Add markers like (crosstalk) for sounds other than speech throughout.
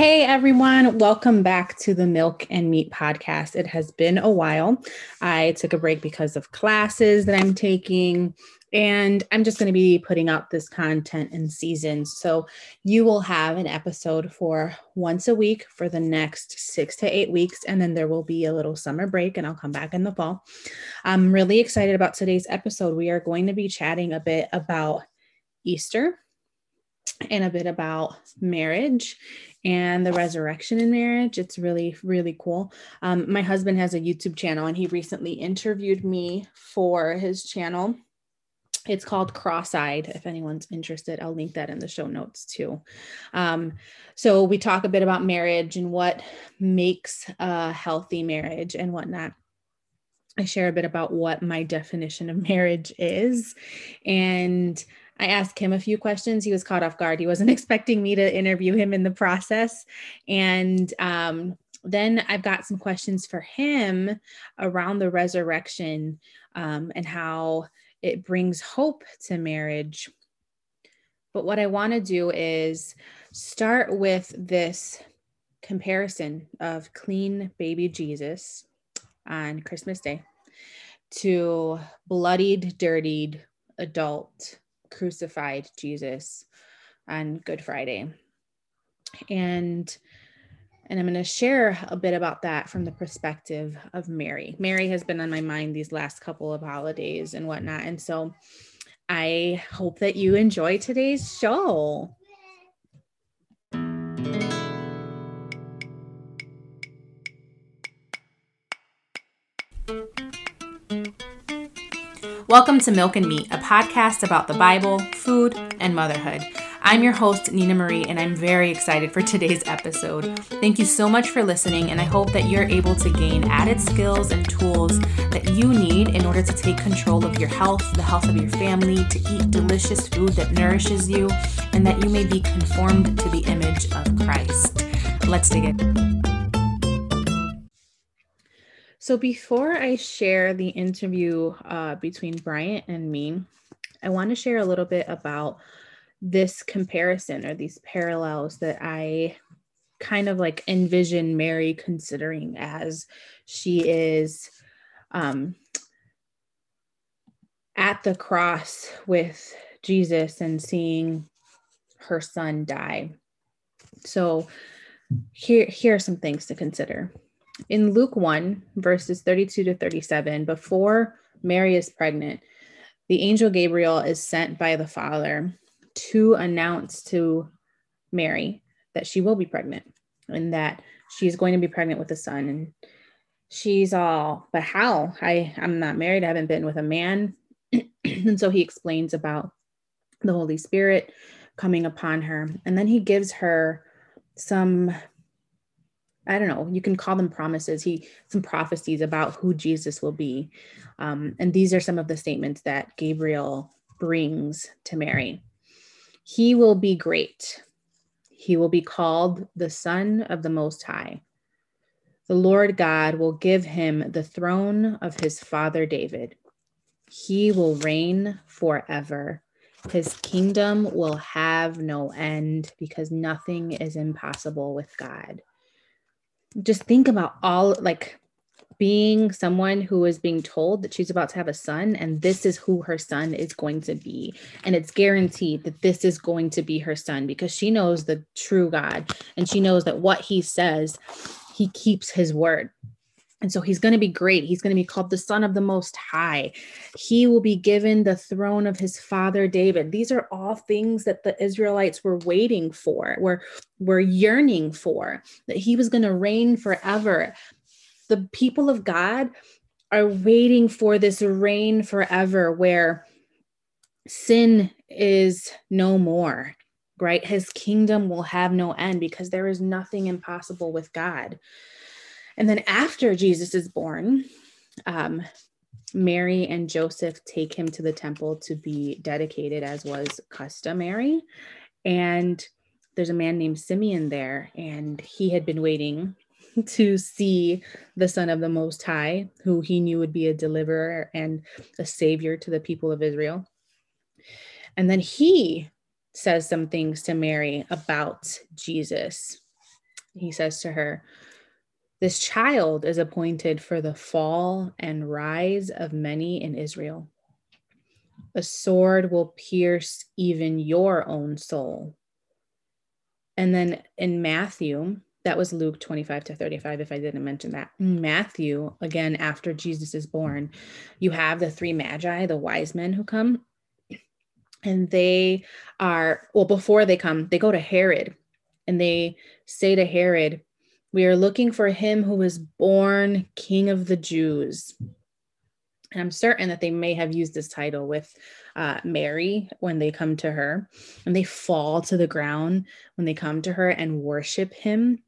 Hey everyone, welcome back to the Milk and Meat podcast. It has been a while. I took a break because of classes that I'm taking, and I'm just going to be putting out this content in seasons. So you will have an episode for once a week for the next six to eight weeks, and then there will be a little summer break, and I'll come back in the fall. I'm really excited about today's episode. We are going to be chatting a bit about Easter and a bit about marriage and the resurrection in marriage. It's really, really cool. Um, my husband has a YouTube channel and he recently interviewed me for his channel. It's called Cross Eyed. If anyone's interested, I'll link that in the show notes too. Um, so, we talk a bit about marriage and what makes a healthy marriage and whatnot. I share a bit about what my definition of marriage is. And I asked him a few questions. He was caught off guard. He wasn't (laughs) expecting me to interview him in the process. And um, then I've got some questions for him around the resurrection um, and how it brings hope to marriage. But what I want to do is start with this comparison of clean baby Jesus on Christmas Day to bloodied, dirtied adult crucified Jesus on Good Friday. And and I'm going to share a bit about that from the perspective of Mary. Mary has been on my mind these last couple of holidays and whatnot. And so I hope that you enjoy today's show. Welcome to Milk and Meat, a podcast about the Bible, food, and motherhood. I'm your host, Nina Marie, and I'm very excited for today's episode. Thank you so much for listening, and I hope that you're able to gain added skills and tools that you need in order to take control of your health, the health of your family, to eat delicious food that nourishes you, and that you may be conformed to the image of Christ. Let's dig in. So before I share the interview uh, between Bryant and me, I want to share a little bit about this comparison or these parallels that I kind of like envision Mary considering as she is um, at the cross with Jesus and seeing her son die. So here, here are some things to consider in Luke 1, verses 32 to 37, before Mary is pregnant, the angel Gabriel is sent by the Father to announce to Mary that she will be pregnant and that she's going to be pregnant with a son. And she's all, but how? I, I'm not married, I haven't been with a man. (clears throat) and so he explains about the Holy Spirit coming upon her. And then he gives her some I don't know, you can call them promises. He some prophecies about who Jesus will be. Um, and these are some of the statements that Gabriel brings to Mary. He will be great. He will be called the Son of the Most High. The Lord God will give him the throne of his father David. He will reign forever. His kingdom will have no end because nothing is impossible with God just think about all like being someone who is being told that she's about to have a son and this is who her son is going to be. And it's guaranteed that this is going to be her son because she knows the true god and she knows that what he says he keeps his word and so he's going to be great. He's going to be called the Son of the Most High. He will be given the throne of his father David. These are all things that the Israelites were waiting for, were, were yearning for, that he was going to reign forever. The people of God are waiting for this reign forever where sin is no more, right? His kingdom will have no end because there is nothing impossible with God. And then after Jesus is born, um, Mary and Joseph take him to the temple to be dedicated, as was customary. And there's a man named Simeon there, and he had been waiting (laughs) to see the Son of the Most High, who he knew would be a deliverer and a savior to the people of Israel. And then he says some things to Mary about Jesus He says to her, This child is appointed for the fall and rise of many in Israel. A sword will pierce even your own soul. And then in Matthew, that was Luke 25 to 35, if I didn't mention that. Matthew, again, after Jesus is born, you have the three magi, the wise men who come. And they are, well, before they come, they go to Herod and they say to Herod, We are looking for him who was born king of the Jews. And I'm certain that they may have used this title with uh, Mary when they come to her and they fall to the ground when they come to her and worship him.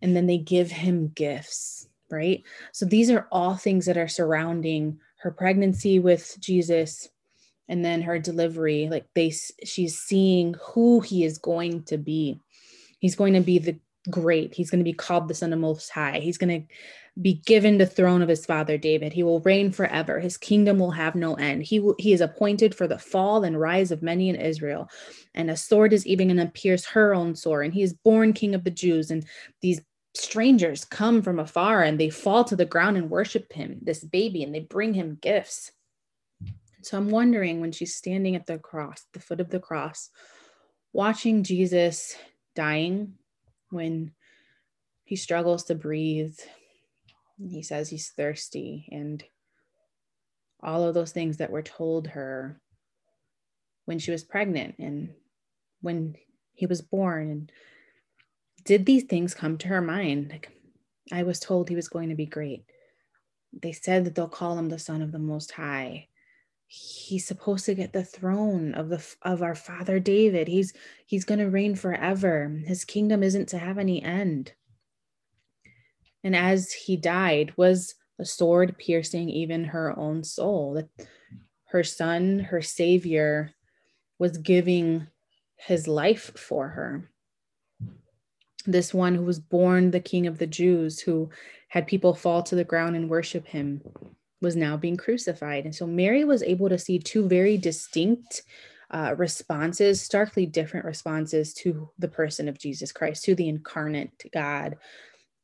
And then they give him gifts, right? So these are all things that are surrounding her pregnancy with Jesus and then her delivery. Like they, she's seeing who he is going to be. He's going to be the great. He's going to be called the Son of Most High. He's going to be given the throne of his father David. He will reign forever. His kingdom will have no end. He will, he is appointed for the fall and rise of many in Israel. And a sword is even going to pierce her own sore. And he is born king of the Jews. And these strangers come from afar and they fall to the ground and worship him, this baby, and they bring him gifts. So I'm wondering when she's standing at the cross, the foot of the cross, watching Jesus dying, when he struggles to breathe, he says he's thirsty and all of those things that were told her when she was pregnant and when he was born and did these things come to her mind? Like i was told he was going to be great. They said that they'll call him the son of the most high he's supposed to get the throne of the of our father david he's he's going to reign forever his kingdom isn't to have any end and as he died, was the sword piercing even her own soul. That her son, her savior, was giving his life for her. This one who was born the king of the Jews, who had people fall to the ground and worship him, was now being crucified. And so Mary was able to see two very distinct uh, responses, starkly different responses to the person of Jesus Christ, to the incarnate God,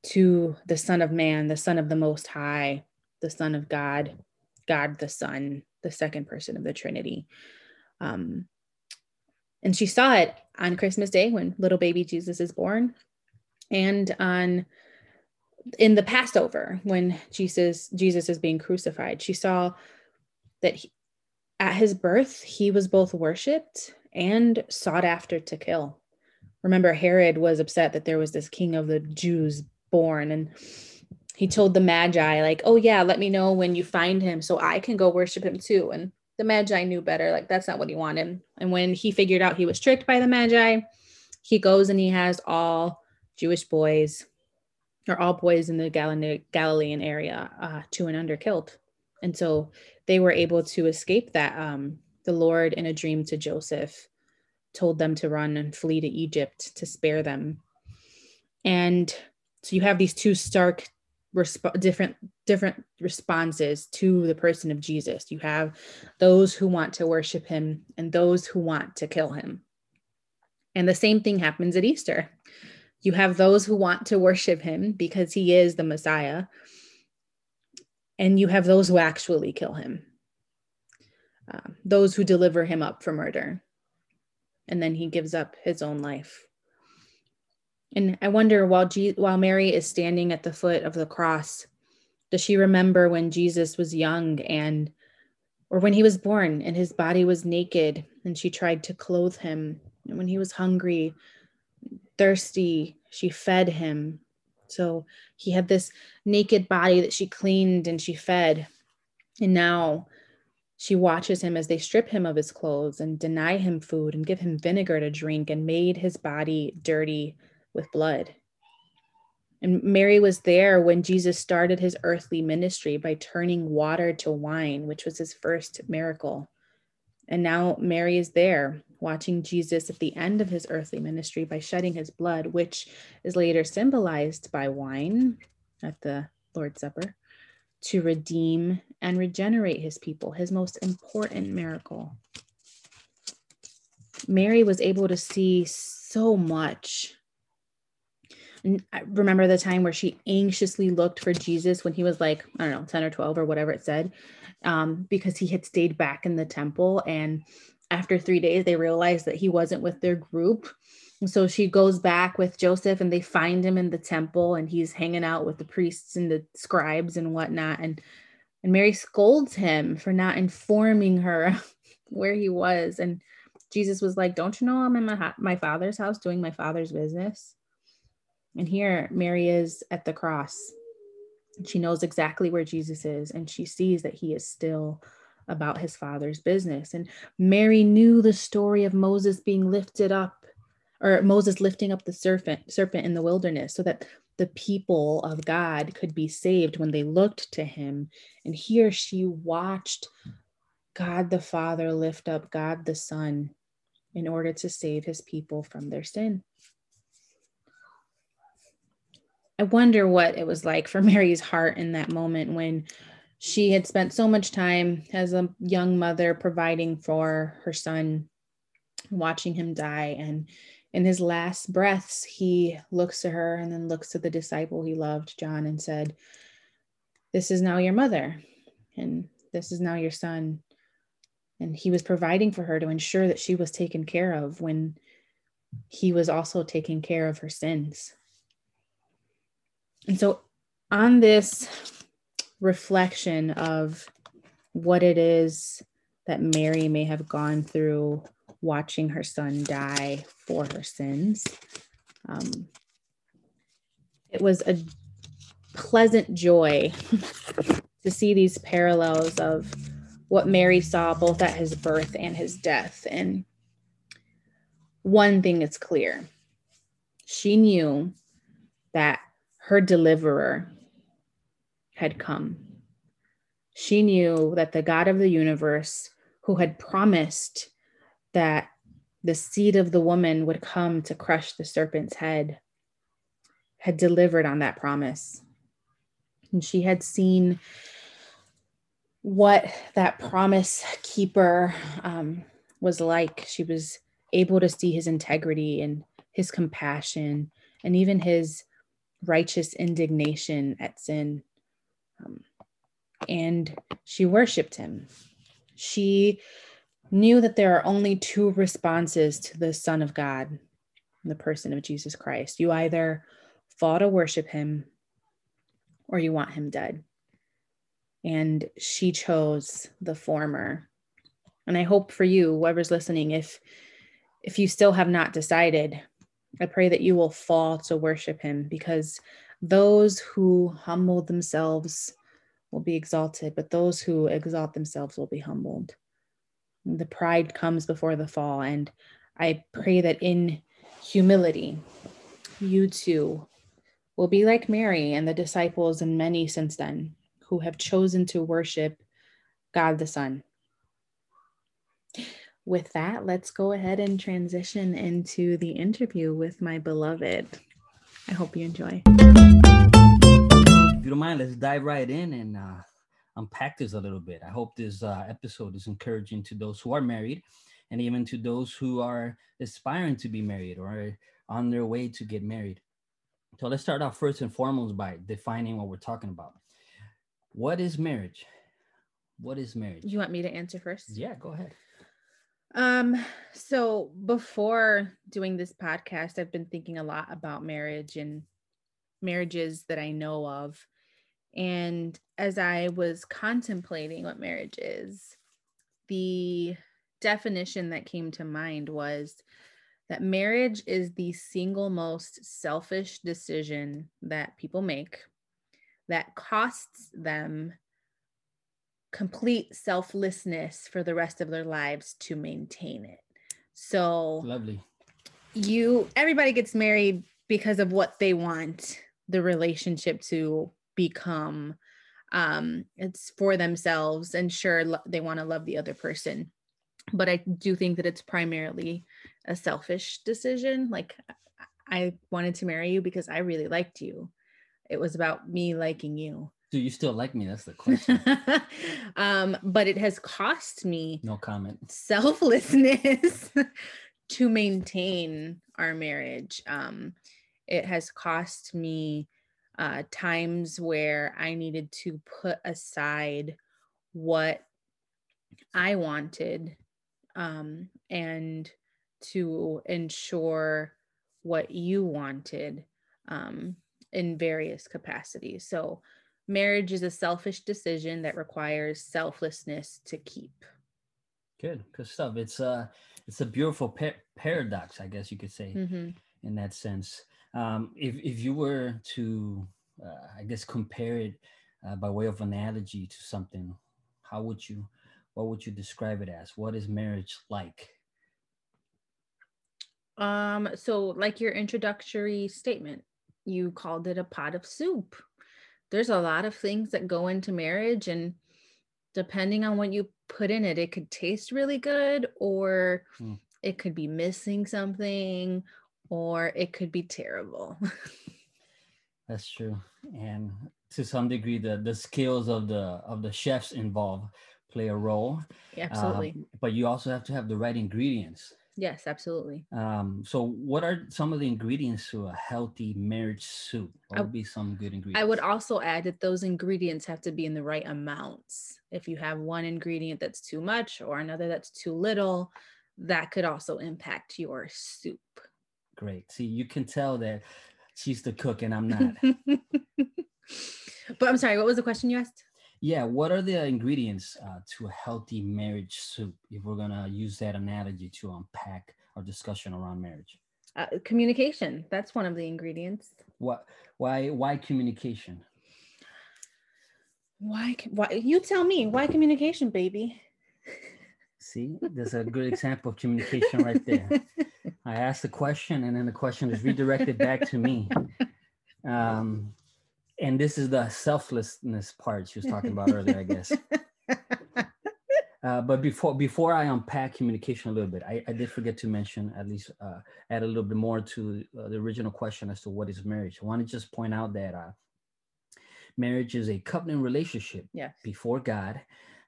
to the Son of Man, the Son of the Most High, the Son of God, God the Son, the second person of the Trinity. Um, and she saw it on Christmas Day when little baby Jesus is born, and on in the Passover when Jesus Jesus is being crucified. She saw that he, at his birth he was both worshipped and sought after to kill. Remember, Herod was upset that there was this king of the Jews born and he told the magi like oh yeah let me know when you find him so i can go worship him too and the magi knew better like that's not what he wanted and when he figured out he was tricked by the magi he goes and he has all jewish boys or all boys in the galilean area uh, two and under killed. And so they were able to escape that um, the lord in a dream to joseph told them to run and flee to egypt to spare them. And so you have these two stark resp- different different responses to the person of jesus. You have those who want to worship him and those who want to kill him. And the same thing happens at easter you have those who want to worship him because he is the messiah and you have those who actually kill him uh, those who deliver him up for murder and then he gives up his own life. And I wonder while G- while Mary is standing at the foot of the cross, does she remember when Jesus was young and or when he was born and his body was naked and she tried to clothe him? And when he was hungry, thirsty, she fed him. So he had this naked body that she cleaned and she fed. And now she watches him as they strip him of his clothes and deny him food and give him vinegar to drink and made his body dirty with blood. And Mary was there when Jesus started his earthly ministry by turning water to wine, which was his first miracle. And now Mary is there watching Jesus at the end of his earthly ministry by shedding his blood, which is later symbolized by wine at the Lord's Supper to redeem and regenerate his people, his most important miracle. Mary was able to see so much And I remember the time where she anxiously looked for Jesus when he was like, I don't know, 10 or 12 or whatever it said, um, because he had stayed back in the temple. And after three days, they realized that he wasn't with their group. And so she goes back with Joseph and they find him in the temple and he's hanging out with the priests and the scribes and whatnot. And and Mary scolds him for not informing her (laughs) where he was. And Jesus was like, Don't you know I'm in my, my father's house doing my father's business? And here Mary is at the cross. She knows exactly where Jesus is, and she sees that he is still about his father's business. And Mary knew the story of Moses being lifted up, or Moses lifting up the serpent, serpent in the wilderness, so that the people of God could be saved when they looked to him. And here she watched God the Father lift up God the Son in order to save his people from their sin. I wonder what it was like for (laughs) Mary's heart in that moment when she had spent so much time as a young mother providing for her son, watching him die. And in his last breaths, he looks to her and then looks to the disciple he loved, John, and said, This is now your mother, and this is now your son. And he was providing for her to ensure that she was taken care of when he was also taking care of her sins. And so, on this reflection of what it is that Mary may have gone through watching her son die for her sins, um, it was a pleasant joy (laughs) to see these parallels of what Mary saw both at his birth and his death. And one thing is clear she knew that her deliverer had come. She knew that the God of the universe, who had promised that the seed of the woman would come to crush the serpent's head, had delivered on that promise. And she had seen what that promise keeper um, was like. She was able to see his integrity and his compassion and even his righteous indignation at sin. Um, and she worshiped him. She knew that there are only two responses to the Son of God, the person of Jesus Christ. You either fall to worship him or you want him dead. And she chose the former. And I hope for you, whoever's listening, if if you still have not decided, I pray that you will fall to worship him because those who humble themselves will be exalted, but those who exalt themselves will be humbled. The pride comes before the fall. And I pray that in humility, you too will be like Mary and the disciples and many since then who have chosen to worship God the Son with that, let's go ahead and transition into the interview with my beloved. I hope you enjoy. If you don't mind, let's dive right in and uh, unpack this a little bit. I hope this uh, episode is encouraging to those who are married and even to those who are aspiring to be married or on their way to get married. So let's start off first and foremost by defining what we're talking about. What is marriage? What is marriage? You want me to answer first? Yeah, go ahead. Um, so before doing this podcast, I've been thinking a lot about marriage and marriages that I know of. And as I was contemplating what marriage is, the definition that came to mind was that marriage is the single most selfish decision that people make that costs them complete selflessness for the rest of their lives to maintain it. So lovely. You everybody gets married because of what they want the relationship to become. Um, it's for themselves, and sure, lo- they want to love the other person, but I do think that it's primarily a selfish decision. Like, I wanted to marry you because I really liked you. It was about me liking you. Do you still like me? That's the question. (laughs) um, but it has cost me no comment selflessness (laughs) to maintain our marriage. Um, it has cost me uh, times where I needed to put aside what I wanted um, and to ensure what you wanted um, in various capacities. So, marriage is a selfish decision that requires selflessness to keep. Good, good stuff. It's a it's a beautiful par- paradox, I guess you could say, mm-hmm. in that sense. Um, if if you were to, uh, I guess, compare it uh, by way of analogy to something, how would you, what would you describe it as? What is marriage like? Um, so like your introductory statement, you called it a pot of soup. There's a lot of things that go into marriage and depending on what you put in it, it could taste really good or mm. it could be missing something or it could be terrible. (laughs) That's true. And to some degree the the skills of the of the chefs involved play a role. Yeah, absolutely. Um, but you also have to have the right ingredients Yes, absolutely. Um, so what are some of the ingredients to a healthy marriage soup? What would be some good ingredients? I would also add that those ingredients have to be in the right amounts. If you have one ingredient that's too much or another that's too little, that could also impact your soup. Great. See, you can tell that she's the cook and I'm not. (laughs) but I'm sorry, what was the question you asked? Yeah, what are the ingredients uh, to a healthy marriage soup? If we're gonna use that analogy to unpack our discussion around marriage, uh, communication. That's one of the ingredients. What? Why? Why communication? Why? Why? You tell me. Why communication, baby? See, there's a good example of communication right there. (laughs) I asked a question, and then the question is redirected back to me. Um, and this is the selflessness part she was talking about earlier, I guess. (laughs) Uh, but before before I unpack communication a little bit, I, I did forget to mention at least uh, add a little bit more to uh, the original question as to what is marriage. I want to just point out that uh, marriage is a covenant relationship yes. before God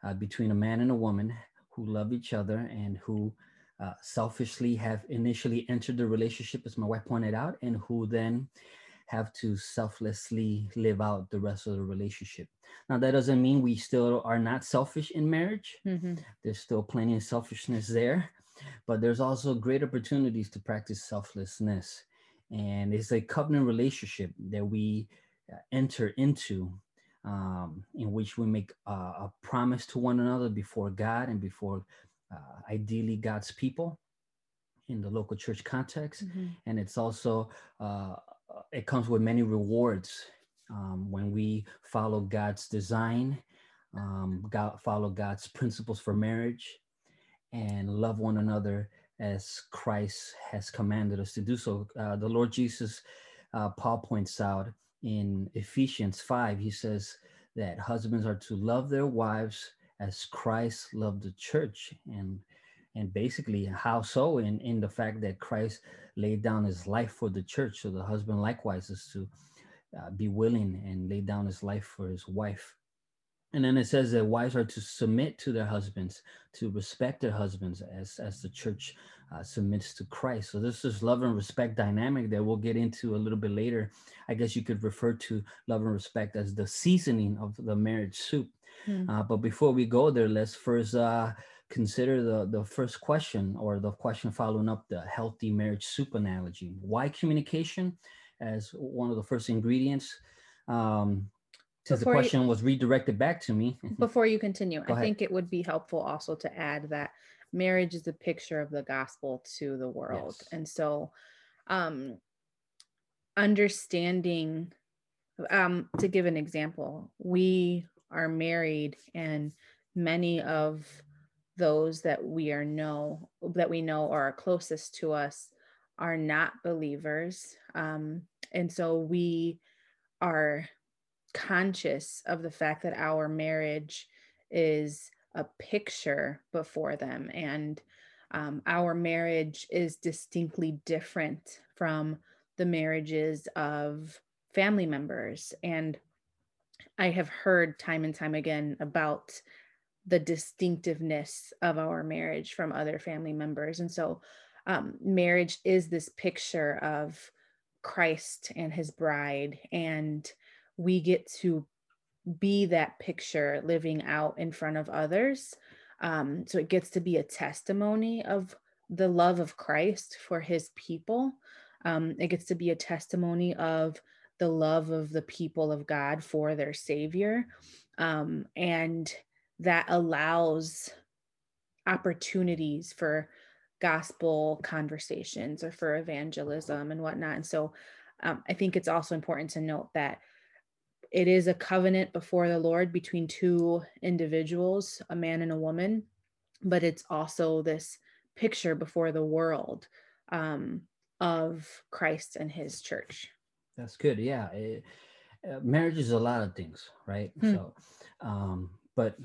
uh, between a man and a woman who love each other and who uh, selfishly have initially entered the relationship, as my wife pointed out, and who then have to selflessly live out the rest of the relationship. Now, that doesn't mean we still are not selfish in marriage. Mm-hmm. There's still plenty of selfishness there, but there's also great opportunities to practice selflessness. And it's a covenant relationship that we uh, enter into um, in which we make uh, a promise to one another before God and before uh, ideally God's people in the local church context. Mm-hmm. And it's also uh, it comes with many rewards um, when we follow God's design, um, God, follow God's (laughs) principles for marriage, and love one another as Christ has commanded us to do so. Uh, the Lord Jesus, uh, Paul points out in Ephesians 5, he says that husbands are to love their wives as Christ loved the church. And and basically how so in in the fact that christ laid down his life for the church so the husband likewise is to uh, be willing and lay down his life for his wife. And then it says that wives are to submit to their husbands to respect their husbands as as the church uh, submits to christ. So this is love and respect dynamic that we'll get into a little bit later. I guess you could refer to love and respect as the seasoning of the marriage soup. Mm. uh, but before we go there let's first uh, consider the, the first question or the question following up the healthy marriage soup analogy. Why communication as one of the first ingredients? Um, since before the question you, was redirected back to me. (laughs) before you continue, I think it would be helpful also to add that marriage is a picture of the gospel to the world. Yes. And so um, understanding, um, to give an example, we are married and many of those that we are know that we know or are closest to us are not believers. Um, and so we are conscious of the fact that our marriage is a picture before them and um, our marriage is distinctly different from the marriages of family members. And i have heard time and time again about the distinctiveness of our marriage from other family members. And so, um, marriage is this picture of Christ and his bride, and we get to be that picture living out in front of others. Um, so it gets to be a testimony of the love of Christ for his people. Um, it gets to be a testimony of the love of the people of God for their Savior. Um, and that allows opportunities for gospel conversations or for evangelism and whatnot. And so um, I think it's also important to note that it is a covenant before the Lord between two individuals, a man and a woman, but it's also this picture before the world um, of Christ and his church. That's good. Yeah. It, uh, marriage is a lot of things, right? Hmm. So, um, but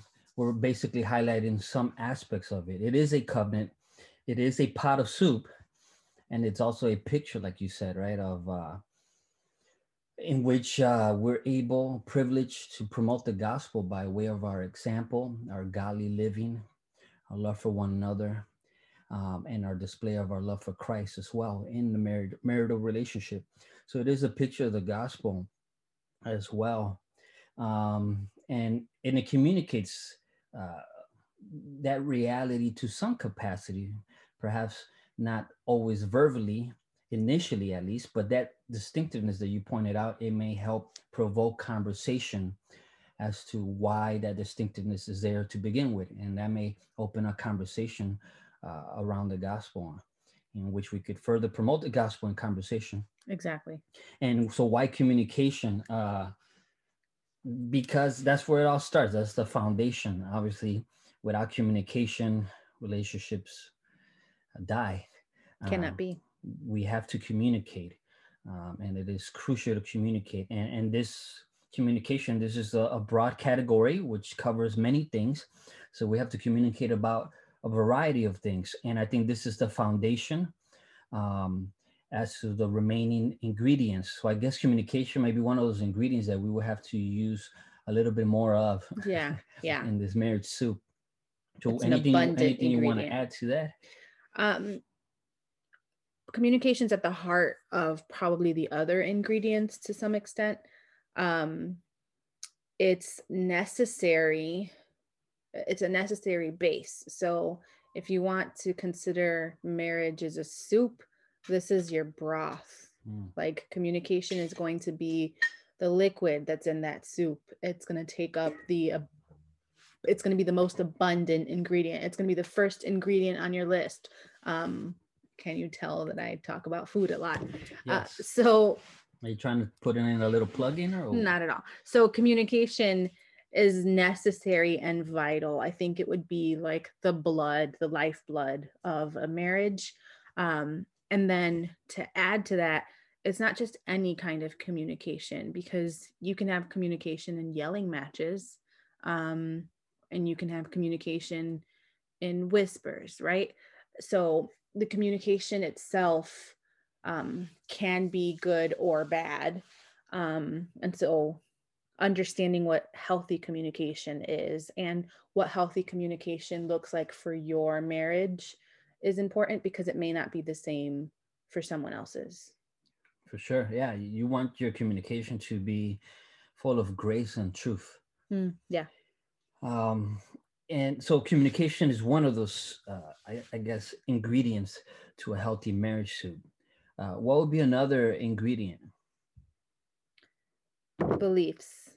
we're basically highlighting some aspects of it. It is a covenant, it is a pot of soup, and it's also a picture, like you said, right, of uh, in which uh, we're able, privileged to promote the gospel by way of our example, our godly living, our love for one another, um, and our display of our love for Christ as well in the married, marital relationship. So it is a picture of the gospel as well. Um, and, and it communicates uh, that reality to some capacity, perhaps not always verbally, initially at least, but that distinctiveness that you pointed out, it may help provoke conversation as to why that distinctiveness is there to begin with. And that may open a conversation uh, around the gospel in which we could further promote the gospel in conversation. Exactly. And so why communication? Uh, because that's where it all starts. That's the foundation. Obviously, without communication, relationships die. Cannot uh, be. We have to communicate, um, and it is crucial to communicate. And, and this communication, this is a, a broad category which covers many things. So we have to communicate about a variety of things. And I think this is the foundation um, as to the remaining ingredients. So I guess communication may be one of those ingredients that we will have to use a little bit more of. Yeah, yeah. (laughs) in this marriage soup. So it's anything, anything you want to add to that? Um, communication's at the heart of probably the other ingredients to some extent. Um, it's necessary it's a necessary base. So if you want to consider marriage as a soup, this is your broth. Mm. Like communication is going to be the liquid that's in that soup. It's going to take up the uh, it's going to be the most abundant ingredient. It's going to be the first ingredient on your list. Um, can you tell that I talk about food a lot? Uh, yes. Uh, so, are you trying to put in a little plug in or not at all? So, communication is necessary and vital. I think it would be like the blood, the lifeblood of a marriage. Um, and then to add to that, it's not just any kind of communication because you can have communication in yelling matches um, and you can have communication in whispers, right? So the communication itself um, can be good or bad. Um, and so understanding what healthy communication is and what healthy communication looks like for your marriage is important because it may not be the same for someone else's. For sure. Yeah. You want your communication to be full of grace and truth. Mm, yeah. Um, and so communication is one of those, uh, I, I, guess, ingredients to a healthy marriage soup. Uh, what would be another ingredient? Beliefs.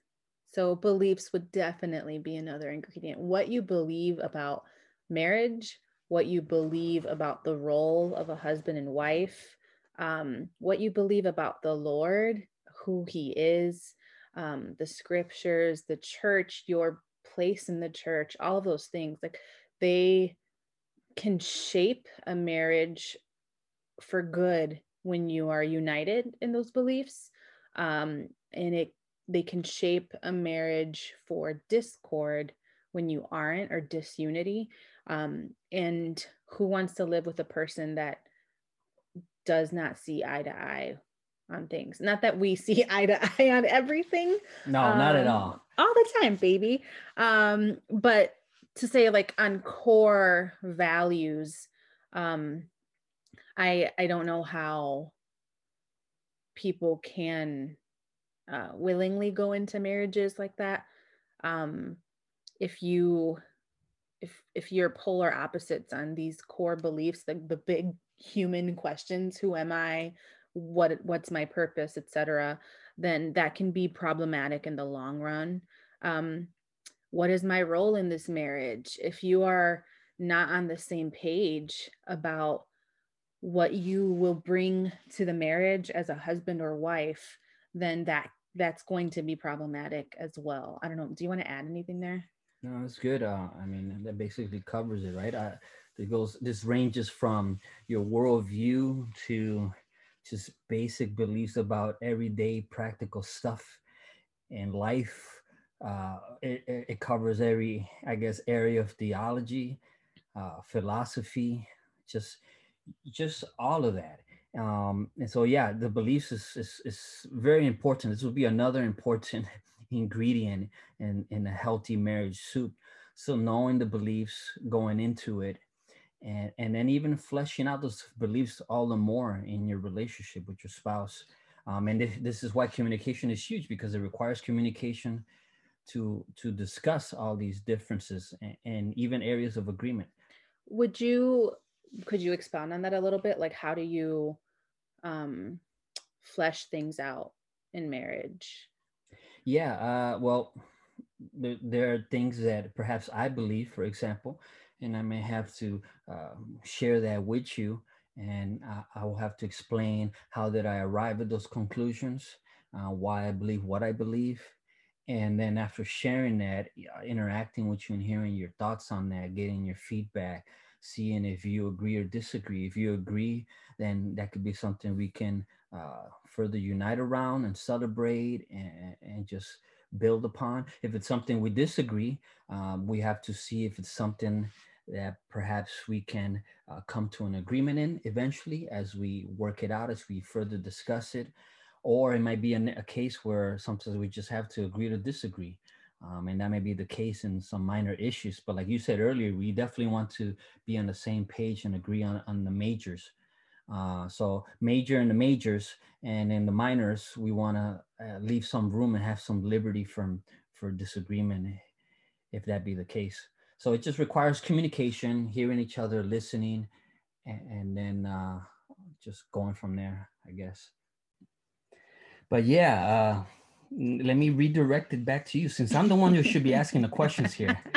So beliefs would definitely be another ingredient. What you believe about marriage, what you believe about the role of a husband and wife, um, what you believe about the Lord, who He is, um, the scriptures, the church, your place in the church, all of those things, like they can shape a marriage for good when you are united in those beliefs. Um, and it they can shape a marriage for discord when you aren't or disunity um, and who wants to live with a person that does not see eye to eye on things? Not that we (laughs) see eye to eye on everything. No um, not at um, all. all the time baby. Um, but to say like on core values um, i i don't know how people can uh, willingly go into marriages like that. Um, if you if if you're polar opposites on these core beliefs the, the big human questions who am i what what's my purpose etc then that can be problematic in the long run. Um, what is my role in this marriage? If you are not on the same page about what you will bring to the marriage as a husband or wife then that that's going to be problematic as well. I don't know do you want to add anything there no it's good uh, i mean that basically covers it right? Uh, it goes this ranges from your worldview to just basic beliefs about everyday practical stuff in life uh, it, it covers every i guess area of theology uh, philosophy just just all of that. Um, and so yeah the beliefs is, is, is very important. This will be another important ingredient in in a healthy marriage soup. So knowing the beliefs going into it and and then even fleshing out those beliefs all the more in your relationship with your spouse. Um, and this, is why communication is huge because it requires communication to to discuss all these differences and, and even areas of agreement. Would you could you expound on that a little bit? Like how do you um flesh things out in marriage yeah uh well there, there are things that perhaps i believe for example and i may have to uh, share that with you and I, I, will have to explain how did i arrive at those conclusions uh, why i believe what i believe and then after sharing that interacting with you and hearing your thoughts on that getting your feedback seeing if you agree or disagree. If you agree then that could be something we can uh, further unite around and celebrate and, and just build upon if it's something we disagree um, we have to see if it's something that perhaps we can uh, come to an agreement in eventually as we work it out as we further discuss it or it might be a, a case where sometimes we just have to agree to disagree. Um, and that may be the case in some minor issues. But like you said earlier, we definitely want to be on the same page and agree on, on the majors. Uh, so major in the majors, and in the minors, we want to uh, leave some room and have some liberty from for disagreement, if that be the case. So it just requires communication, hearing each other, listening, and, and then uh, just going from there, I guess but yeah, uh, let me redirect it back to you since I'm the one who should be asking the questions here. (laughs)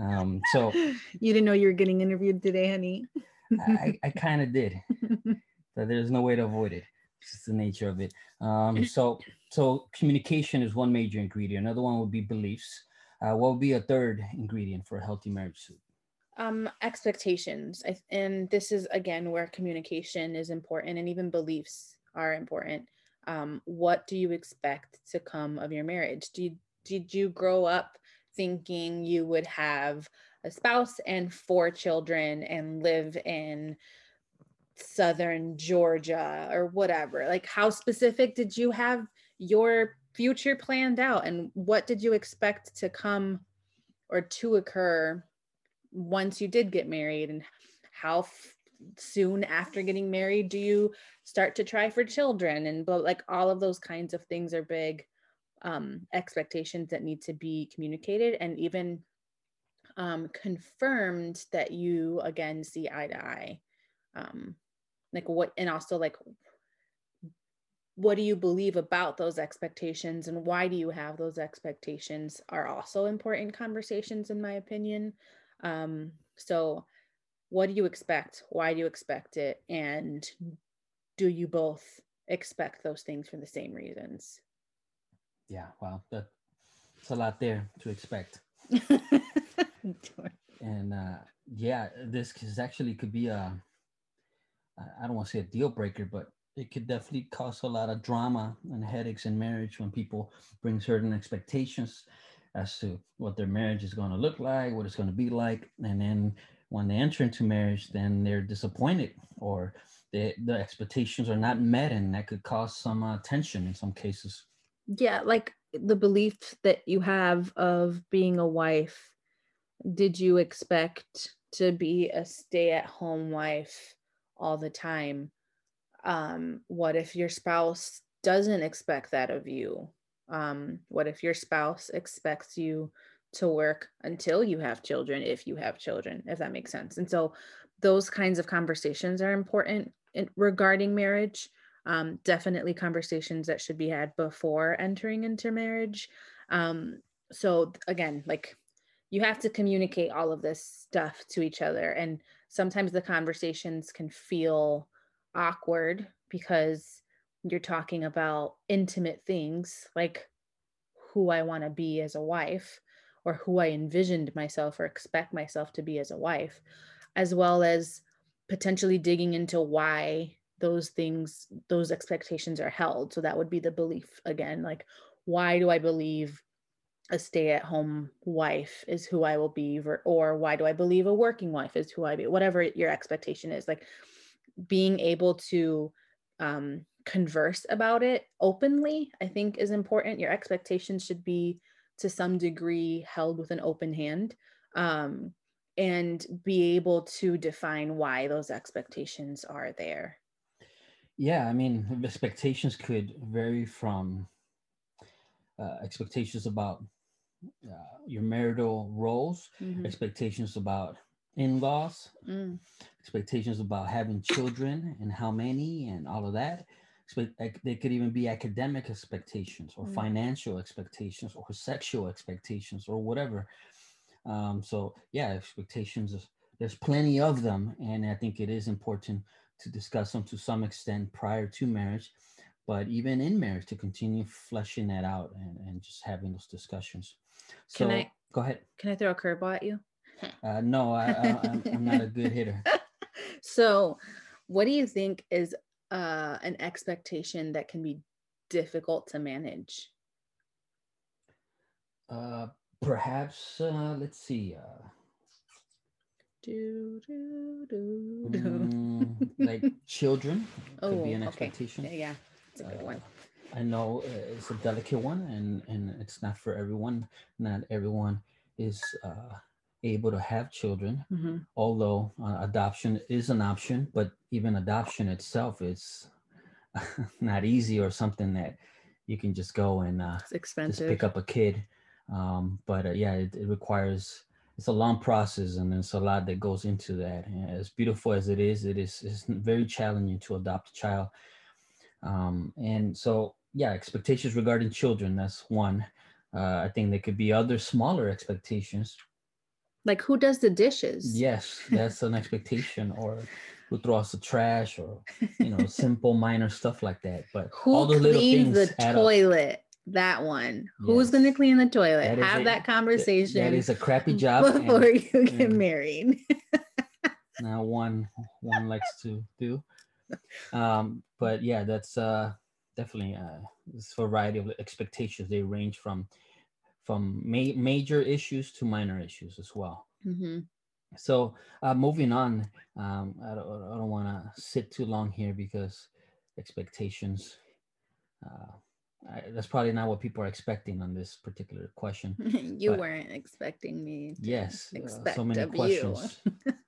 Um, so you didn't know you were getting interviewed today, honey. I, I kind of did, (laughs) but there's no way to avoid it. It's just the nature of it. Um, so, so communication is one major ingredient. Another one would be beliefs. Uh, what would be a third ingredient for a healthy marriage soup? Um, expectations, I, and this is again where communication is important, and even beliefs are important um, what do you expect to come of your marriage? Did, did you grow up thinking you would have a spouse and four children and live in southern Georgia or whatever? Like, how specific did you have your future planned out? And what did you expect to come or to occur once you did get married? And how soon after getting married do you start to try for children and but like all of those kinds of things are big um, expectations that need to be communicated and even um, confirmed that you again see eye to eye um, like what and also like what do you believe about those expectations and why do you have those expectations are also important conversations in my opinion um, so what do you expect? Why do you expect it? And do you both expect those things for the same reasons? Yeah, wow, that's a lot there to expect. (laughs) (laughs) and uh, yeah, this is actually could be a, I don't want to say a deal breaker, but it could definitely cause a lot of drama and headaches in marriage when people bring certain expectations as to what their marriage is going to look like, what it's going to be like, and then when they enter into marriage, then they're disappointed or the the expectations are not met, and that could cause some uh, tension in some cases. Yeah, like the belief that you have of being a wife. Did you expect to be a stay-at-home wife all the time? um, what if your spouse doesn't expect that of you? Um, what if your spouse expects you to work until you have children if you have children if that makes sense? And so those kinds of conversations are important in, regarding marriage. Um, definitely conversations that should be had before entering into marriage. Um, so again like you have to communicate all of this stuff to each other and sometimes the conversations can feel awkward because you're talking about intimate things like who I want to be as a wife or who I envisioned myself or expect myself to be as a wife, as well as potentially digging into why those things, those expectations are held. So that would be the belief again like, why do I believe a stay at home wife is who I will be, or why do I believe a working wife is who I be, whatever your expectation is. Like being able to um, converse about it openly, I think is important. Your expectations should be to some degree held with an open hand um, and be able to define why those expectations are there. Yeah, I mean, expectations could vary from uh, expectations about uh, your marital roles, mm-hmm. expectations about in-laws, mm. expectations about having children and how many and all of that. They could even be academic expectations or mm. financial expectations or sexual expectations or whatever. Um, so yeah, expectations. There's plenty of them, and I think it is important to discuss them to some extent prior to marriage, but even in marriage to continue fleshing that out and, and just having those discussions. So can I, go ahead. Can I throw a curveball at you? Uh, no, I, I, I'm not a good hitter. (laughs) so, what do you think is uh, an expectation that can be difficult to manage? Uh, perhaps, uh, let's see. Uh, do, do, do, do. Mm, like (laughs) children could oh, be an expectation. Okay. Yeah, it's a good uh, one. I know uh, it's a delicate one, and and it's not for everyone. Not everyone is uh, able to have children, mm-hmm. although uh, adoption is an option, but even adoption itself is (laughs) not easy or something that you can just go and uh, just pick up a kid. Um, but uh, yeah, it, it, requires it's a long process and there's a lot that goes into that. And as beautiful as it is, it is it's very challenging to adopt a child. Um, and so yeah, expectations regarding children, that's one. Uh, I think there could be other smaller expectations like who does the dishes? Yes, that's an expectation, or who throws the trash, or you know, (laughs) simple minor stuff like that. But who all those cleans the toilet? Up. That one. Yes. Who's going to clean the toilet? That Have a, that conversation. That is a crappy job before and, you get (laughs) and married. now, one one likes to do, (laughs) um, but yeah, that's uh, definitely uh, this variety of expectations. They range from from ma- major issues to minor issues as well. Mm-hmm. So uh, moving on, um, I don't, I don't want to sit too long here because expectations. Uh, I, that's probably not what people are expecting on this particular question. (laughs) you but, weren't expecting me. yes, expect uh, so many questions. (laughs)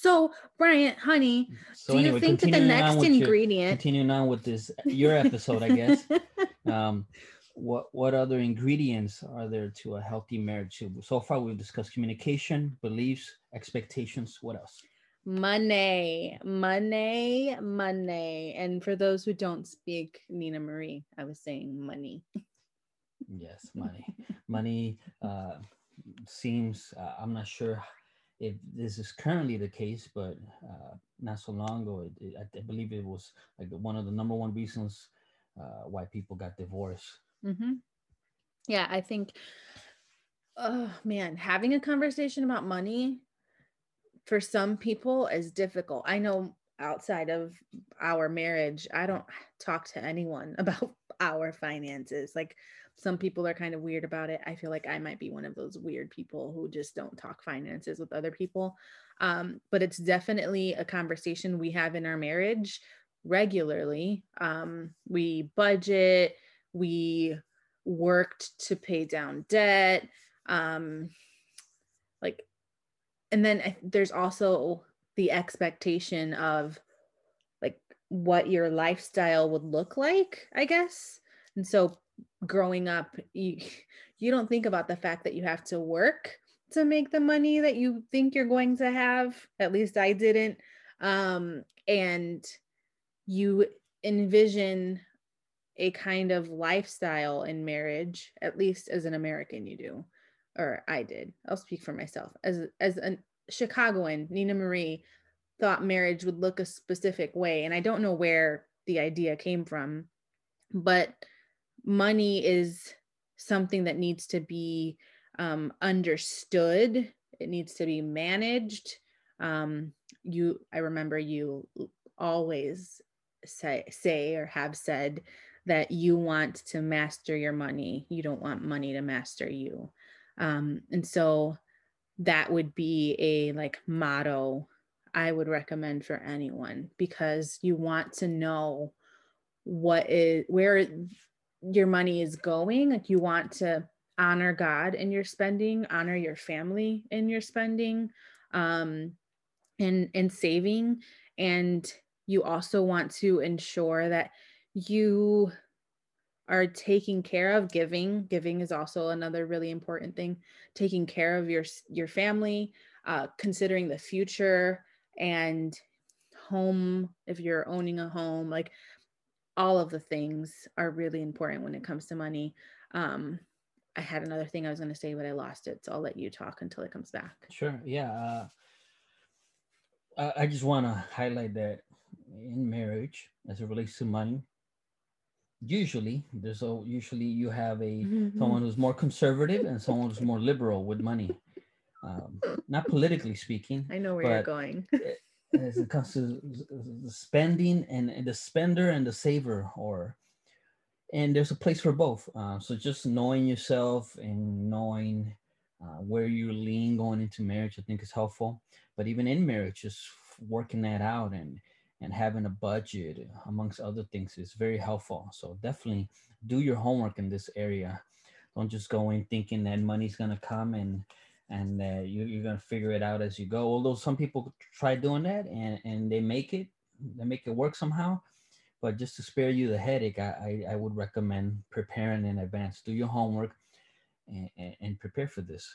so, Bryant, honey, so do anyway, you think that the next ingredient? Your, continuing on with this, your episode, I guess. (laughs) Um, what what other ingredients are there to a healthy marriage? So far we've discussed communication beliefs expectations. What else? Money money money. And for those who don't speak nina marie i was saying money. Yes money. Money uh, seems uh, i'm not sure if this is currently the case but uh, not so long ago it, it, i believe it was like one of the number one reasons uh, why people got divorced Mm-hmm. Yeah, I think, oh man, having a conversation about money for some people is difficult. I know outside of our marriage, I don't talk to anyone (laughs) about our finances. Like some people are kind of weird about it. I feel like I might be one of those weird people who just don't talk finances with other people. Um, but it's definitely a conversation we have in our marriage regularly. Um, we budget, we worked to pay down debt um like and then there's also the expectation of what your lifestyle would look like, I guess. And so growing up, you (laughs) you don't think about the fact that you have to work to make the money that you think you're going to have. At least I didn't. Um, and you envision a kind of lifestyle in marriage, at least as an American, you do, or I did. I'll speak for myself. As as a Chicagoan, Nina Marie thought marriage would look a specific way, and I don't know where the idea came from, but money is something that needs to be um, understood. It needs to be managed. Um, you, I remember you always say say or have said that you want to master your money. You don't want money to master you. Um, and so that would be a like motto I would recommend for anyone because you want to know what is where your money is going. Like you want to honor God in your spending, honor your family in your spending, um, and and saving. And you also want to ensure that you are taking care of giving giving is also another really important thing taking care of your your family uh, considering the future and home if you're owning a home like all of the things are really important when it comes to money. Um, i had another thing i was going to say but i lost it so i'll let you talk until it comes back. Sure yeah uh, I, I just want to highlight that in marriage as it relates to money usually there's a usually you have a mm-hmm. someone who's more conservative and someone who's more liberal with money um, not politically speaking i know where you're going. as (laughs) it comes to the spending and, the spender and the saver or and there's a place for both uh, so just knowing yourself and knowing uh, where you lean going into marriage i think is helpful but even in marriage just working that out and and having a budget amongst other things is very helpful so definitely do your homework in this area. Don't just go in thinking that money's going to come and and uh, you, you're to figure it out as you go. Although some people try doing that and and they make it they make it work somehow but just to spare you the headache i i, I would recommend preparing in advance. Do your homework and, and, and prepare for this.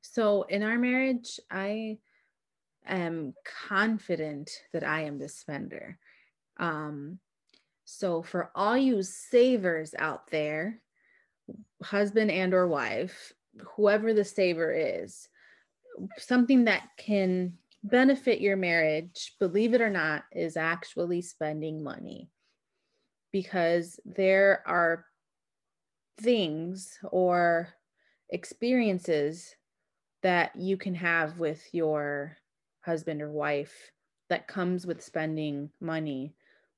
So in our marriage i am confident that I am the spender. Um, so for all you savers out there, husband and or wife, whoever the saver is, something that can benefit your marriage, believe it or not, is actually spending money. Because there are things or experiences that you can have with your husband or wife that comes with spending money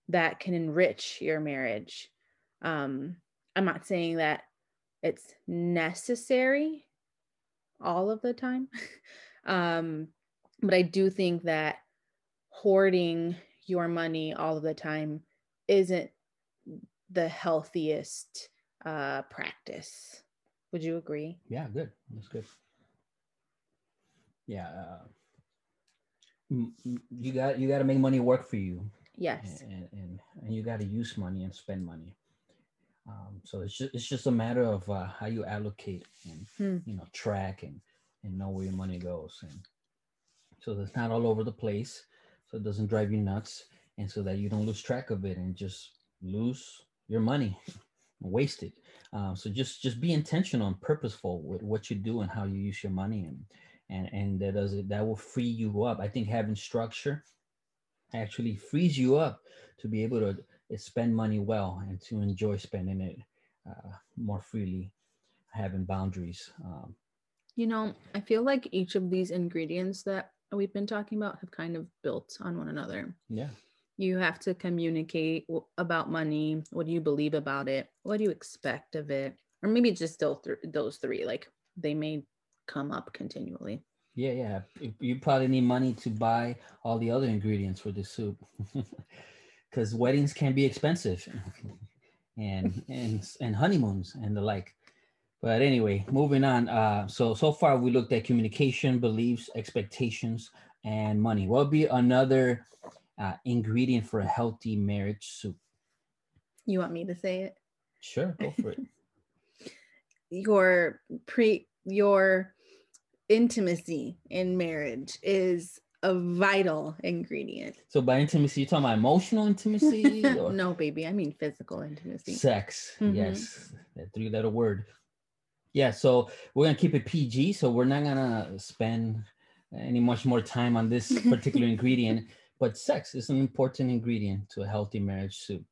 that can enrich your marriage. Um, I'm not saying that it's necessary all of the time, (laughs) um, but I do think that hoarding your money all of the time isn't the healthiest uh, practice. Would you agree? Yeah, good. That's good. Yeah. Uh you got you got to make money work for you yes and and, and you got to use money and spend money um, so it's just it's just a matter of uh, how you allocate and hmm. you know track and and know where your money goes and so it's not all over the place so it doesn't drive you nuts and so that you don't lose track of it and just lose your money waste it um, so just just be intentional and purposeful with what you do and how you use your money and and and that does it that will free you up i think having structure actually frees you up to be able to eh, spend money well and to enjoy spending it uh, more freely having boundaries um, you know i feel like each of these ingredients that we've been talking about have kind of built on one another yeah you have to communicate about money what do you believe about it what do you expect of it or maybe just still th- those three like they may come up continually. Yeah, yeah. You probably need money to buy all the other ingredients for the soup, (laughs) because weddings can be expensive, and and and honeymoons and the like. But anyway, moving on. Uh, so so far we looked at communication, beliefs, expectations, and money. What would be another uh, ingredient for a healthy marriage soup? You want me to say it? Sure, go for it. (laughs) your pre your intimacy in marriage is a vital ingredient. So by intimacy, you're talking about emotional intimacy? (laughs) Or no, baby, I mean physical intimacy. Sex, mm-hmm. yes, that three-letter word. Yeah, so we're gonna keep it PG. So we're not gonna spend any much more time on this (laughs) particular ingredient. But sex is an important ingredient to a healthy marriage soup,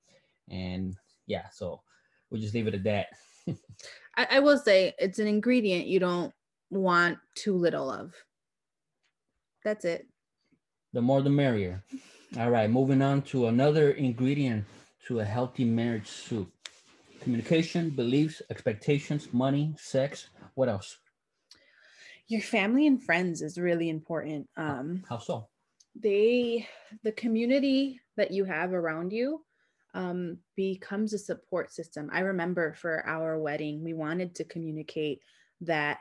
and yeah, so we'll just leave it at that. (laughs) I, I will say it's an ingredient you don't want too little of. That's it. The more the merrier. All right, moving on to another ingredient to a healthy marriage soup. Communication, beliefs, expectations, money, sex. What else? Your family and friends is really important. Um, How so? They, the community that you have around you, um, becomes a support system. I remember for our wedding, we wanted to communicate that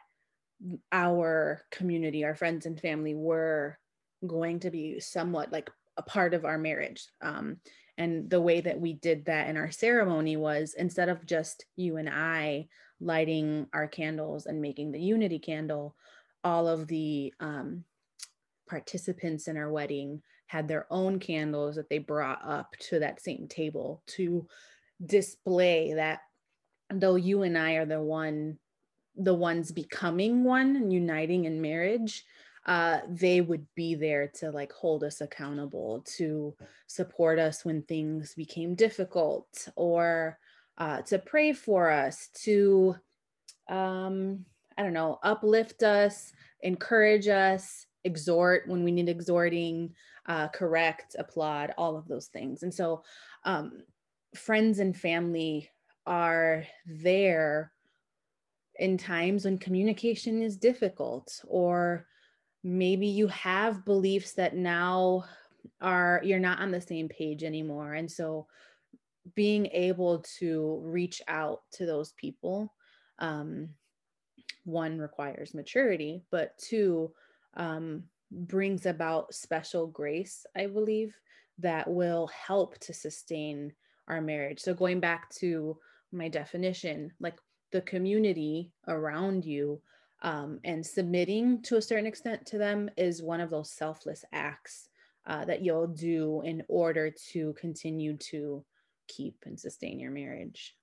our community, our friends and family were going to be somewhat like a part of our marriage. Um, and the way that we did that in our ceremony was instead of just you and I lighting our candles and making the unity candle, all of the um, participants in our wedding had their own candles that they brought up to that same table to display that though you and I are the one the ones becoming one and uniting in marriage uh, they would be there to like hold us accountable to support us when things became difficult or uh, to pray for us to um, i don't know uplift us encourage us exhort when we need exhorting, uh, correct, applaud, all of those things. And so, um, friends and family are there in times when communication is difficult, or maybe you have beliefs that now are you're not on the same page anymore. And so, being able to reach out to those people um, one requires maturity but two um, brings about special grace, I believe, that will help to sustain our marriage. So, going back to my definition, like the community around you um, and submitting to a certain extent to them is one of those selfless acts uh, that you'll do in order to continue to keep and sustain your marriage.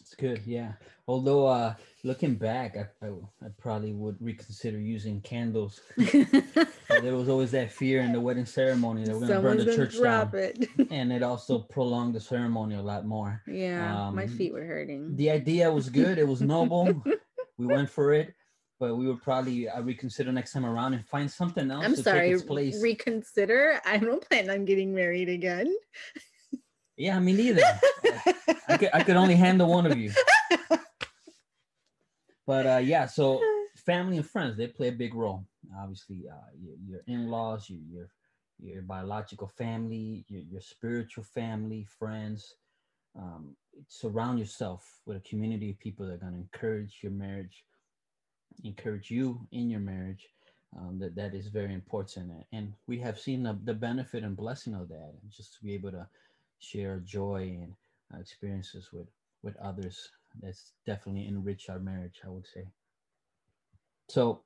It's good, yeah. Although uh, looking back, I, I, I probably would reconsider using candles. (laughs) there was always that fear in the wedding ceremony that we're gonna Someone's burn the church down, it. (laughs) and it also prolonged the ceremony a lot more. Yeah, um, my feet were hurting. The idea was good; it was noble. (laughs) we went for it, but we would probably uh, reconsider next time around and find something else. I'm sorry, reconsider. I don't plan on getting married again. Yeah, me neither. I could I could only handle one of you. But uh, yeah, so family and friends they play a big role. Obviously, uh, your, your in-laws, your, your your biological family, your, your spiritual family, friends. Um, surround yourself with a community of people that are going to encourage your marriage, encourage you in your marriage. Um, that that is very important, and we have seen the, the benefit and blessing of that, and just to be able to share joy and uh, experiences with with others that's definitely enrich our marriage i would say so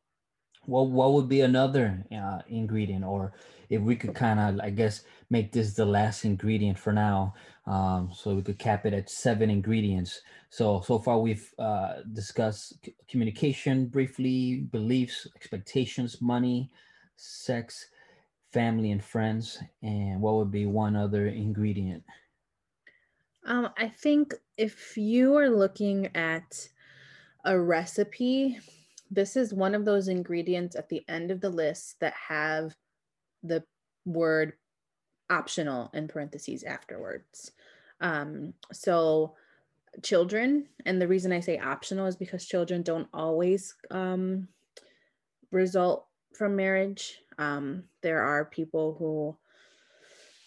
what what would be another uh, ingredient? Or if we could kind of i guess make this the last ingredient for now um, so we could cap it at seven ingredients. So so far we've uh, discussed c- communication briefly beliefs expectations money sex family and friends. And what would be one other ingredient? Um, i think if you are looking at a recipe this is one of those ingredients at the end of the list that have the word optional in parentheses afterwards. Um, so children and the reason i say optional is because children don't always um, result from marriage. Um, there are people who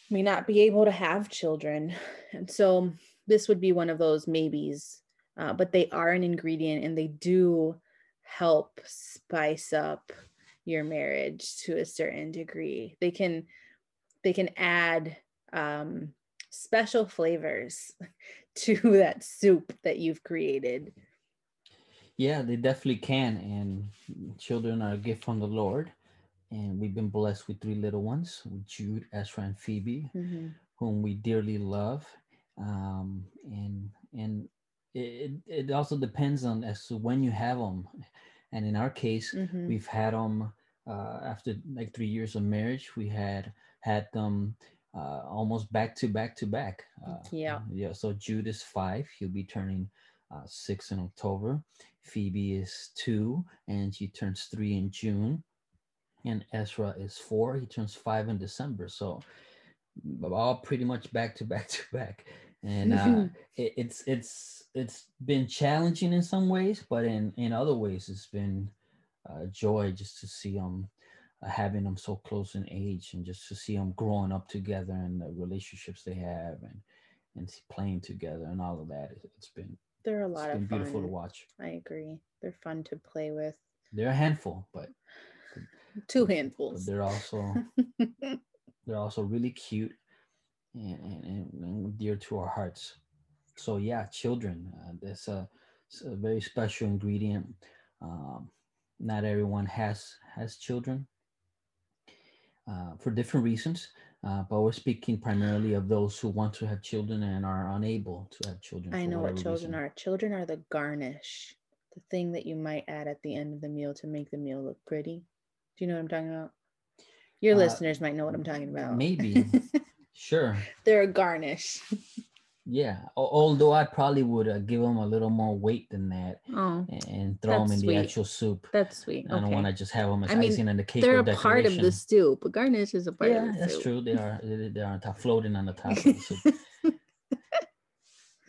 may not be able to have children. And so this would be one of those maybes, uh, but they are an ingredient and they do help spice up your marriage to a certain degree. They can they can add um, special flavors (laughs) to that soup that you've created. Yeah, they definitely can. And children are a gift from the Lord. And we've been blessed with three little ones with Jude, Ezra, and Phoebe, mm-hmm. whom we dearly love. Um, and and it, it also depends on as to when you have them. And in our case, mm-hmm. we've had them uh, after like three years of marriage. We had had them uh, almost back to back to back. Uh, yeah. Yeah. So Jude is five. He'll be turning uh, six in October. Phoebe is two, and she turns three in June. And Ezra is four. He turns five in December. So all pretty much back to back to back. And uh, it, it's it's it's been challenging in some ways, but in in other ways, it's been uh, joy just to see them uh, having them so close in age and just to see them growing up together and the relationships they have and and playing together and all of that. It's been they're a lot of fun. beautiful to watch. I agree. They're fun to play with. They're a handful, but two handfuls. But they're also (laughs) they're also really cute and, and, and, dear to our hearts. So yeah, children. Uh, that's a, a, very special ingredient. Um, not everyone has has children uh, for different reasons. Uh, but we're speaking primarily of those who want to have children and are unable to have children. I know what children reason. are. Children are the garnish, the thing that you might add at the end of the meal to make the meal look pretty. Do you know what I'm talking about? Your uh, listeners might know what I'm talking about. Maybe. (laughs) sure. They're a garnish. Yeah, although I probably would uh, give them a little more weight than that, oh, and throw them in sweet. the actual soup. That's sweet. I don't want to just have them as I mean, icing on the cake. They're a part of the stew, but Garnish is a part. Yeah, that's soup. true. They are. (laughs) They are on top, floating on the top of the soup. (laughs)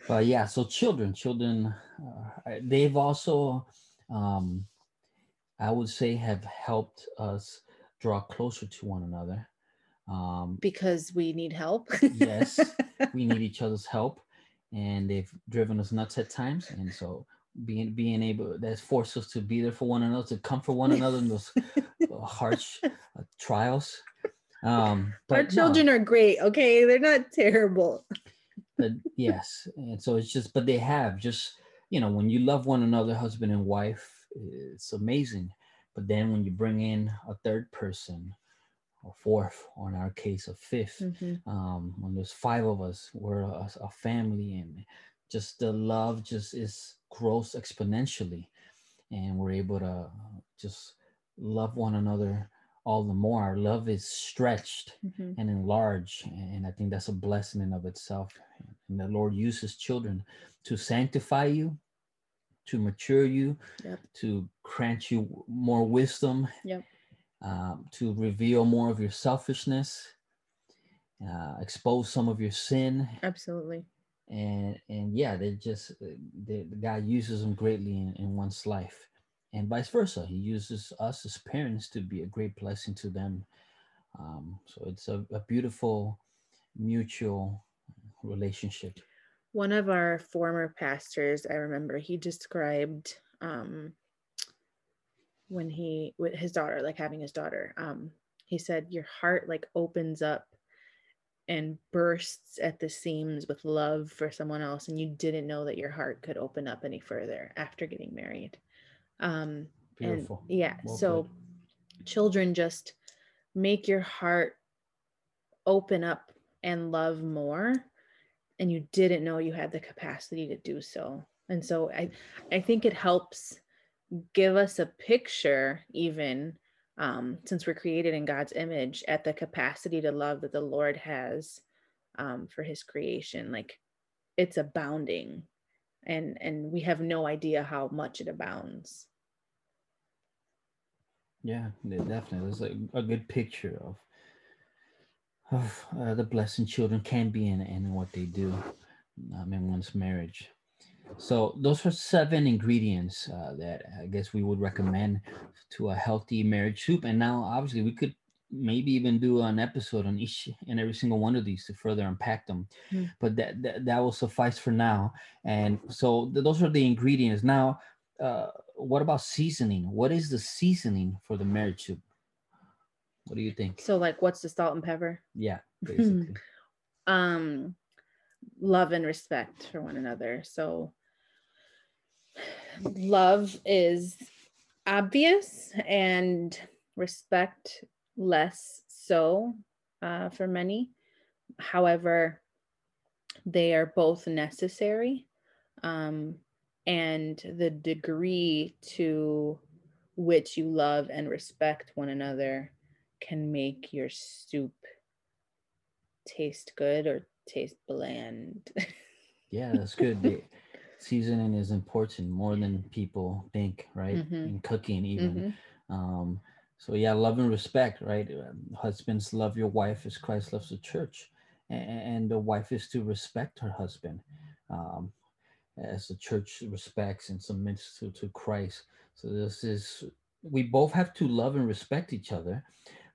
but yeah, so children, children, uh, they've also, um, I would say, have helped us draw closer to one another. Um, because we need help. yes, (laughs) we need each other's help, and they've driven us nuts at times, and so being being able that's forced us to be there for one another, to comfort one another in those (laughs) uh, harsh uh, trials. Um, but Our children no. are great. Okay, they're not terrible. but yes, and so it's just, but they have just you know when you love one another, husband and wife, it's amazing. But then when you bring in a third person or fourth, or in our case, a 5th mm-hmm. um, when there's five of us, we're a, a, family, and just the love just is grows exponentially, and we're able to just love one another all the more. Our love is stretched mm-hmm. and enlarged, and I think that's a blessing in of itself. And the Lord uses children to sanctify you, to mature you, yep. to grant you more wisdom. Yep um, to reveal more of your selfishness, uh, expose some of your sin. Absolutely. And and yeah, they just they, God uses them greatly in, in one's life, and vice versa. He uses us as parents to be a great blessing to them. Um, so it's a, a beautiful mutual relationship. One of our former pastors, I remember, he described um, when he with his daughter like having his daughter um he said your heart like opens up and bursts at the seams with love for someone else and you didn't know that your heart could open up any further after getting married um Beautiful. and yeah well so put. children just make your heart open up and love more and you didn't know you had the capacity to do so and so i i think it helps give us a picture even um, since we're created in god's image at the capacity to love that the lord has um, for his creation. Like it's abounding. And and we have no idea how much it abounds. Yeah definitely a, a good picture of of uh, the blessing children can be in and what they do um, in one's marriage so those are seven ingredients uh, that I guess we would recommend to a healthy marriage soup. And now, obviously, we could maybe even do an episode on each and every single one of these to further unpack them. Mm. But that, that, that will suffice for now. And so th- those are the ingredients. Now, uh, what about seasoning? What is the seasoning for the marriage soup? What do you think? So like what's the salt and pepper? Yeah, (laughs) basically. um love and respect for one another. So love is obvious and respect less so uh, for many. However, they are both necessary. Um, and the degree to which you love and respect one another can make your soup taste good or taste bland. (laughs) yeah, that's good. Seasoning is important more than people think, right? Mhm. In cooking, even. Mhm. Um, so yeah, love and respect, right? Um, Husbands love your wife as Christ loves the church, and the wife is to respect her husband, um, as the church respects and submits to to Christ. So this is we both have to love and respect each other,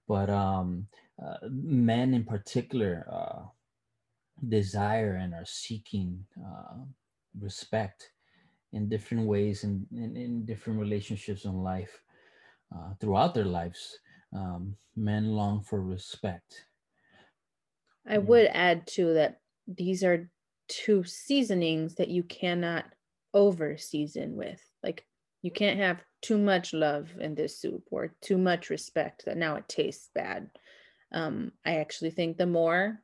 but um, uh, men in particular uh, desire and are seeking uh, respect in different ways and in, in, different relationships in life uh, throughout their lives. Um, men long for respect. I would add too that these are two seasonings that you cannot over season with. Like you can't have too much love in this soup or too much respect that now it tastes bad. Um, I actually think the more,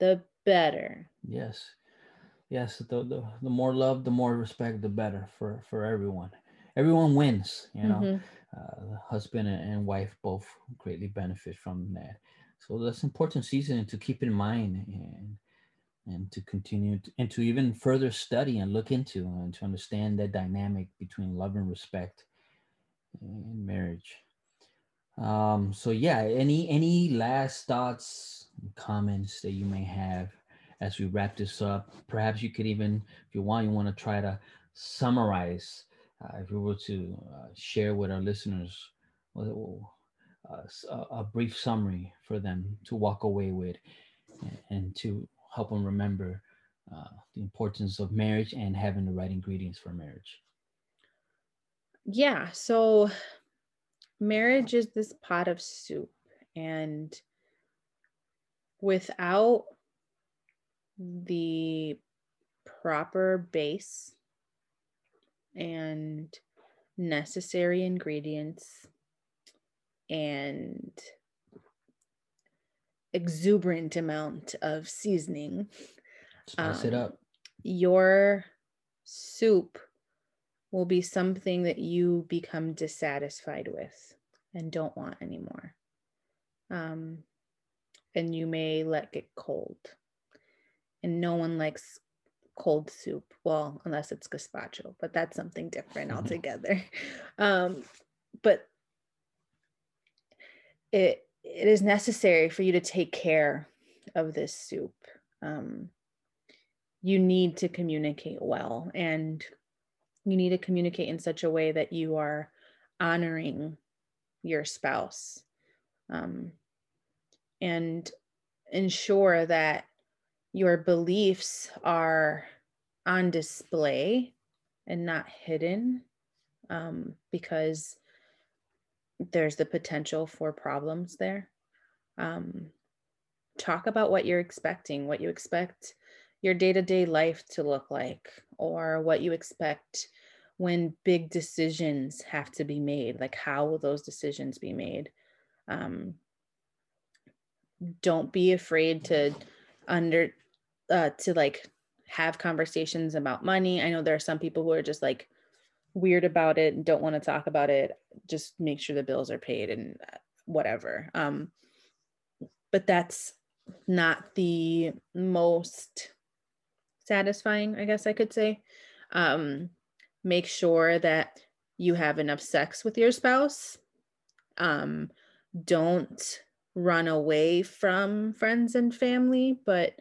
the better. Yes, yes. The, the the more love, the more respect, the better for for everyone. Everyone wins. You know, Mhm. uh, the husband and and wife both greatly benefit from that. So that's important season to keep in mind and and to continue to, and to even further study and look into and to understand that dynamic between love and respect in marriage. Um, so yeah, any any last thoughts, comments that you may have as we wrap this up? Perhaps you could even, if you want, you want to try to summarize. Uh, if we were to uh, share with our listeners uh, a, brief summary for them to walk away with, and, and to help them remember uh, the importance of marriage and having the right ingredients for marriage. Yeah. So marriage is this pot of soup, and without the proper base and necessary ingredients and exuberant amount of seasoning Spice it Um, up. your soup will be something that you become dissatisfied with and don't want anymore. Um, and you may let get cold. And no one likes cold soup. Well, unless it's gazpacho, but that's something different Mhm. (laughs) altogether. (laughs) Um, but it it is necessary for you to take care of this soup. Um, you need to communicate well and you need to communicate in such a way that you are honoring your spouse um, and ensure that your beliefs are on display and not hidden um, because there's the potential for problems there. Um, talk about what you're expecting, what you expect your day to day life to look like, or what you expect when big decisions have to be made. Like, how will those decisions be made? Um, don't be afraid to under uh, to like have conversations about money. I know there are some people who are just like weird about it and don't want to talk about it. Just make sure the bills are paid and uh, whatever. Um, but that's not the most satisfying, I guess I could say. Um, make sure that you have enough sex with your spouse. Um, don't run away from friends and family, but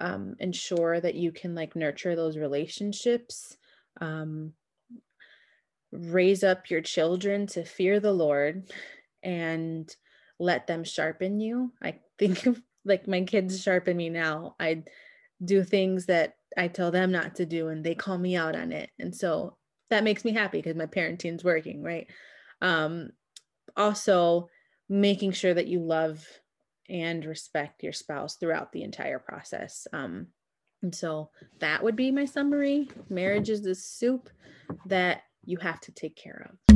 um, ensure that you can like nurture those relationships. Um, raise up your children to fear the Lord and let them sharpen you. I think of like my kids sharpen me now. I do things that I tell them not to do and they call me out on it. And so that makes me happy because my parenting's working, right? Um, also making sure that you love and respect your spouse throughout the entire process. Um, and so that would be my summary. Marriage is this soup that you have to take care of.